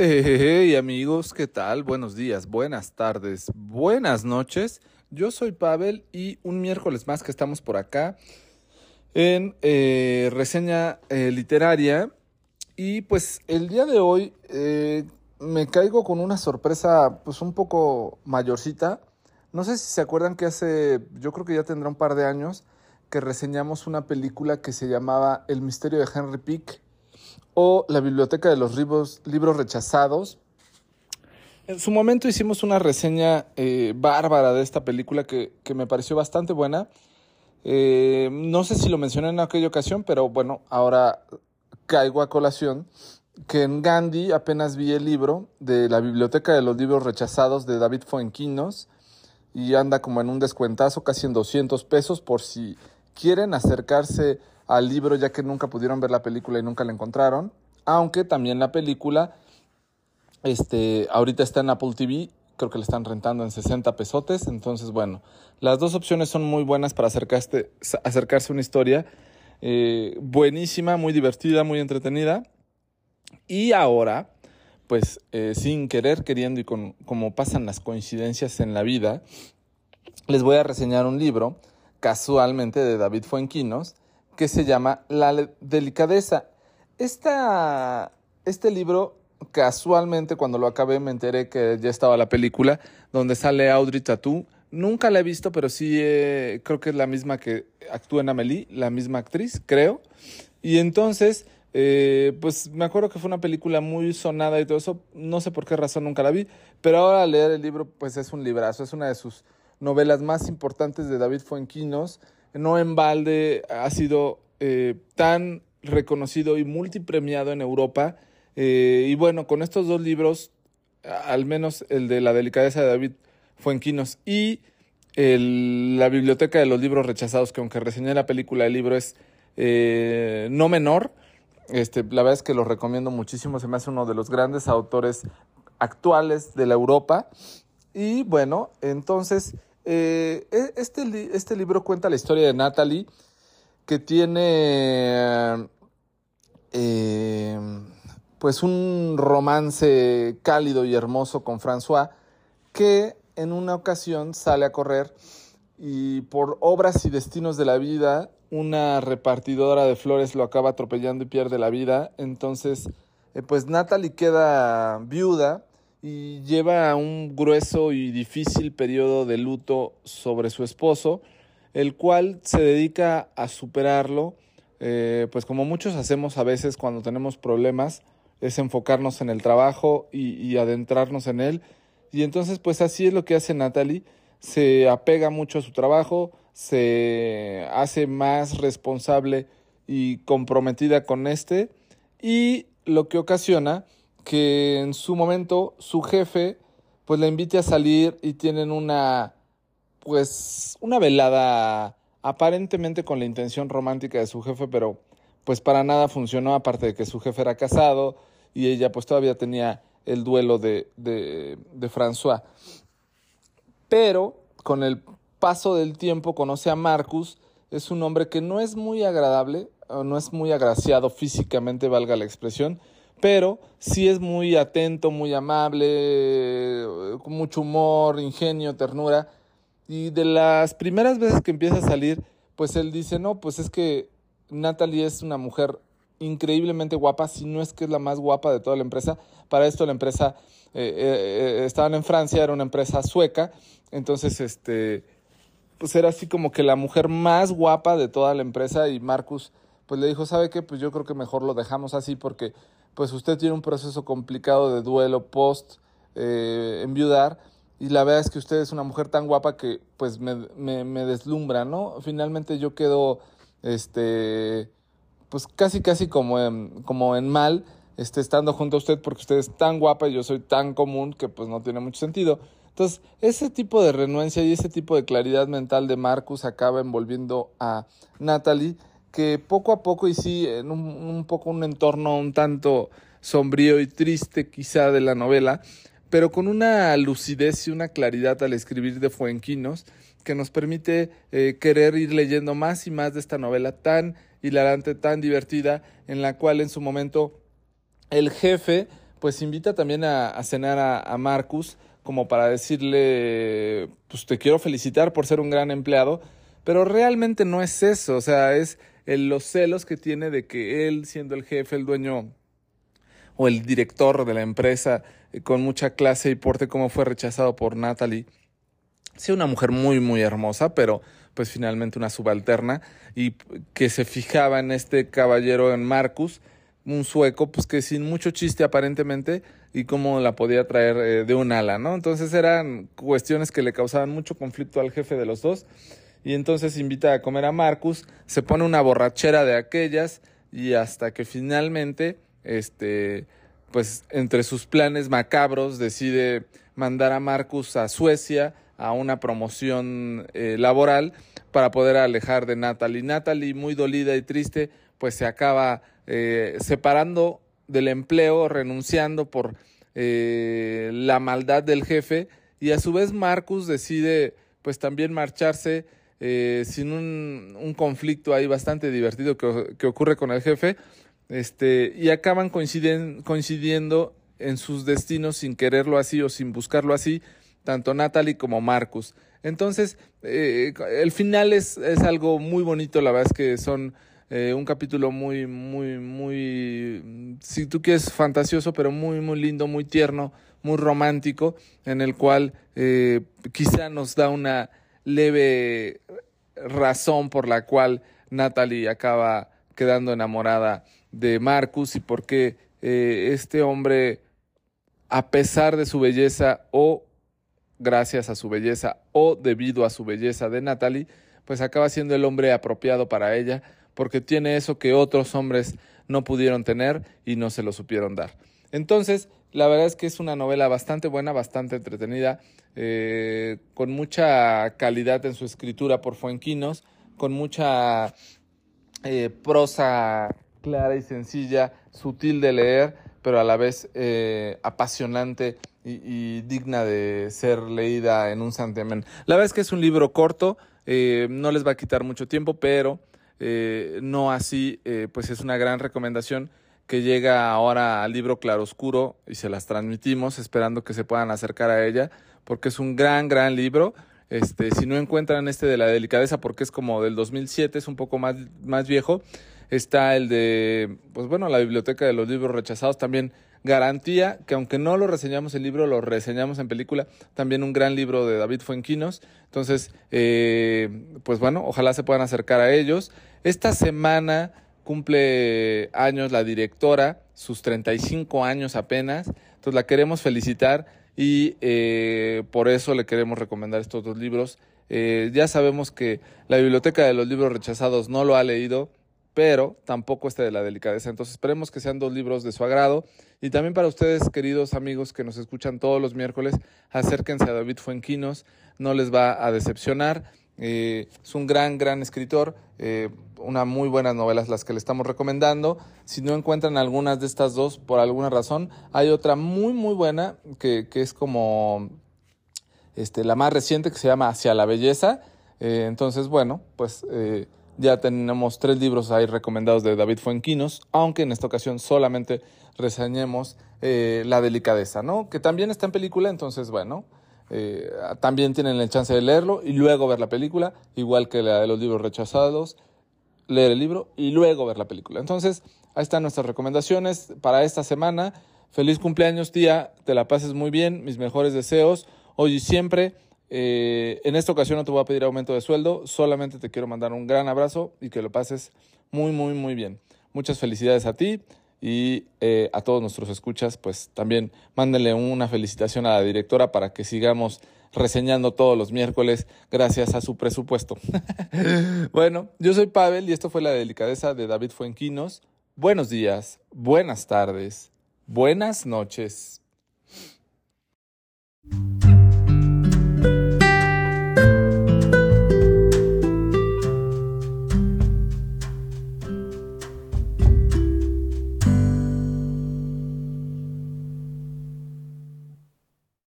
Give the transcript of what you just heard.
Hey, amigos, ¿qué tal? Buenos días, buenas tardes, buenas noches. Yo soy Pavel y un miércoles más que estamos por acá en eh, reseña eh, literaria. Y pues el día de hoy eh, me caigo con una sorpresa pues un poco mayorcita. No sé si se acuerdan que hace, yo creo que ya tendrá un par de años, que reseñamos una película que se llamaba El misterio de Henry Pick o La biblioteca de los libros, libros rechazados. En su momento hicimos una reseña eh, bárbara de esta película que, que me pareció bastante buena. Eh, no sé si lo mencioné en aquella ocasión, pero bueno, ahora caigo a colación que en Gandhi apenas vi el libro de la biblioteca de los libros rechazados de David Fuenquinos y anda como en un descuentazo, casi en 200 pesos por si quieren acercarse al libro ya que nunca pudieron ver la película y nunca la encontraron. Aunque también la película, este, ahorita está en Apple TV, creo que la están rentando en 60 pesotes. Entonces, bueno, las dos opciones son muy buenas para acercarse, acercarse a una historia eh, buenísima, muy divertida, muy entretenida. Y ahora, pues eh, sin querer, queriendo y con, como pasan las coincidencias en la vida, les voy a reseñar un libro casualmente de David Fuenquinos, que se llama La delicadeza. Esta, este libro, casualmente cuando lo acabé me enteré que ya estaba la película donde sale Audrey Tattoo. Nunca la he visto, pero sí eh, creo que es la misma que actúa en Amelie, la misma actriz, creo. Y entonces, eh, pues me acuerdo que fue una película muy sonada y todo eso. No sé por qué razón nunca la vi, pero ahora leer el libro, pues es un librazo, es una de sus novelas más importantes de David Fuenquinos. No en balde ha sido eh, tan reconocido y multipremiado en Europa. Eh, y bueno, con estos dos libros, al menos el de La delicadeza de David Fuenquinos y La biblioteca de los libros rechazados, que aunque reseñé la película, el libro es eh, no menor. Este, la verdad es que lo recomiendo muchísimo, se me hace uno de los grandes autores actuales de la Europa. Y bueno, entonces eh, e, este, este libro cuenta la historia de Natalie, que tiene eh, pues un romance cálido y hermoso con François, que en una ocasión sale a correr y por obras y destinos de la vida, una repartidora de flores lo acaba atropellando y pierde la vida. Entonces, eh, pues Natalie queda viuda y lleva un grueso y difícil periodo de luto sobre su esposo, el cual se dedica a superarlo, eh, pues como muchos hacemos a veces cuando tenemos problemas, es enfocarnos en el trabajo y, y, adentrarnos en él. Y entonces, pues así es lo que hace Natalie, se apega mucho a su trabajo, se hace más responsable y comprometida con este, y lo que ocasiona que en su momento su jefe pues la invite a salir y tienen una pues una velada aparentemente con la intención romántica de su jefe, pero pues para nada funcionó, aparte de que su jefe era casado y ella pues todavía tenía el duelo de, de, de François. Pero con el paso del tiempo conoce a Marcus, es un hombre que no es muy agradable, no es muy agraciado físicamente, valga la expresión, pero sí es muy atento, muy amable, con mucho humor, ingenio, ternura. Y de las primeras veces que empieza a salir, pues él dice, no, pues es que Natalie es una mujer increíblemente guapa, si no es que es la más guapa de toda la empresa. Para esto la empresa, eh, eh, estaban en Francia, era una empresa sueca, entonces este, pues era así como que la mujer más guapa de toda la empresa y Marcus pues le dijo, ¿sabe qué? Pues yo creo que mejor lo dejamos así porque pues usted tiene un proceso complicado de duelo post eh, enviudar y la verdad es que usted es una mujer tan guapa que pues me, me, me, deslumbra, ¿no? Finalmente yo quedo, este, pues casi casi como en, como en mal, este, estando junto a usted porque usted es tan guapa y yo soy tan común que pues no tiene mucho sentido. Entonces, ese tipo de renuencia y ese tipo de claridad mental de Marcus acaba envolviendo a Natalie que poco a poco y sí, en un, poco un entorno un tanto sombrío y triste quizá de la novela, pero con una lucidez y una claridad al escribir de Fuenquinos que nos permite eh, querer ir leyendo más y más de esta novela tan hilarante, tan divertida, en la cual en su momento el jefe pues invita también a, cenar a, Marcus como para decirle, pues te quiero felicitar por ser un gran empleado, pero realmente no es eso, o sea, es los celos que tiene de que él, siendo el jefe, el dueño o el director de la empresa, eh, con mucha clase y porte, como fue rechazado por Natalie, sea una mujer muy, muy hermosa, pero pues finalmente una subalterna, y que se fijaba en este caballero, en Marcus, un sueco, pues que sin mucho chiste aparentemente, y cómo la podía traer eh, de un ala, ¿no? Entonces eran cuestiones que le causaban mucho conflicto al jefe de los dos, y entonces invita a comer a Marcus, se pone una borrachera de aquellas, y hasta que finalmente, este, pues entre sus planes macabros decide mandar a Marcus a Suecia, a una promoción eh, laboral para poder alejar de Natalie. Natalie, muy dolida y triste, pues se acaba eh, separando del empleo, renunciando por eh, la maldad del jefe y a su vez Marcus decide pues también marcharse sin un, un, conflicto ahí bastante divertido que, que, ocurre con el jefe este, y acaban coincidiendo en sus destinos sin quererlo así o sin buscarlo así tanto Natalie como Marcus. Entonces, eh, el final es, es, algo muy bonito, la verdad es que son eh, un capítulo muy, muy, muy, si tú quieres, fantasioso, pero muy, muy lindo, muy tierno, muy romántico, en el cual eh, quizá nos da una leve razón por la cual Natalie acaba quedando enamorada de Marcus y por qué este hombre, a pesar de su belleza o gracias a su belleza o debido a su belleza de Natalie, pues acaba siendo el hombre apropiado para ella porque tiene eso que otros hombres no pudieron tener y no se lo supieron dar. Entonces, la verdad es que es una novela bastante buena, bastante entretenida, eh, con mucha calidad en su escritura por Fuenquinos, con mucha eh, prosa clara y sencilla, sutil de leer, pero a la vez eh, apasionante y, digna de ser leída en un santiamén. La verdad es que es un libro corto, eh, no les va a quitar mucho tiempo, pero no así, pues es una gran recomendación que llega ahora al libro Claroscuro y se las transmitimos esperando que se puedan acercar a ella porque es un gran, gran libro. Este, si no encuentran este de la delicadeza porque es como del 2007, es un poco más, más viejo, está el de, pues bueno, la biblioteca de los libros rechazados también Garantía, que aunque no lo reseñamos el libro, lo reseñamos en película, también un gran libro de David Fuenquinos. Entonces, eh, pues bueno, ojalá se puedan acercar a ellos. Esta semana cumple años la directora, sus 35 años apenas. Entonces la queremos felicitar y eh, por eso le queremos recomendar estos dos libros. Eh, ya sabemos que la biblioteca de los libros rechazados no lo ha leído pero tampoco este de la delicadeza. Entonces esperemos que sean dos libros de su agrado. Y también para ustedes, queridos amigos que nos escuchan todos los miércoles, acérquense a David Fuenquinos, no les va a decepcionar. Eh, es un gran, gran escritor, eh, una muy buenas novelas las que le estamos recomendando. Si no encuentran algunas de estas dos por alguna razón, hay otra muy, muy buena que, que es como este, la más reciente que se llama Hacia la Belleza. Eh, entonces, bueno, pues ya tenemos tres libros ahí recomendados de David Fuenquinos, aunque en esta ocasión solamente reseñemos eh, La delicadeza, ¿no? Que también está en película, entonces, bueno, eh, también tienen la chance de leerlo y luego ver la película, igual que la de los libros rechazados, leer el libro y luego ver la película. Entonces, ahí están nuestras recomendaciones para esta semana. Feliz cumpleaños, tía, te la pases muy bien, mis mejores deseos, hoy y siempre. Eh, en esta ocasión no te voy a pedir aumento de sueldo, solamente te quiero mandar un gran abrazo y que lo pases muy, muy, muy bien. Muchas felicidades a ti y eh, a todos nuestros escuchas, pues también mándenle una felicitación a la directora para que sigamos reseñando todos los miércoles gracias a su presupuesto. bueno, yo soy Pavel y esto fue la delicadeza de David Fuenquinos. Buenos días, buenas tardes, buenas noches.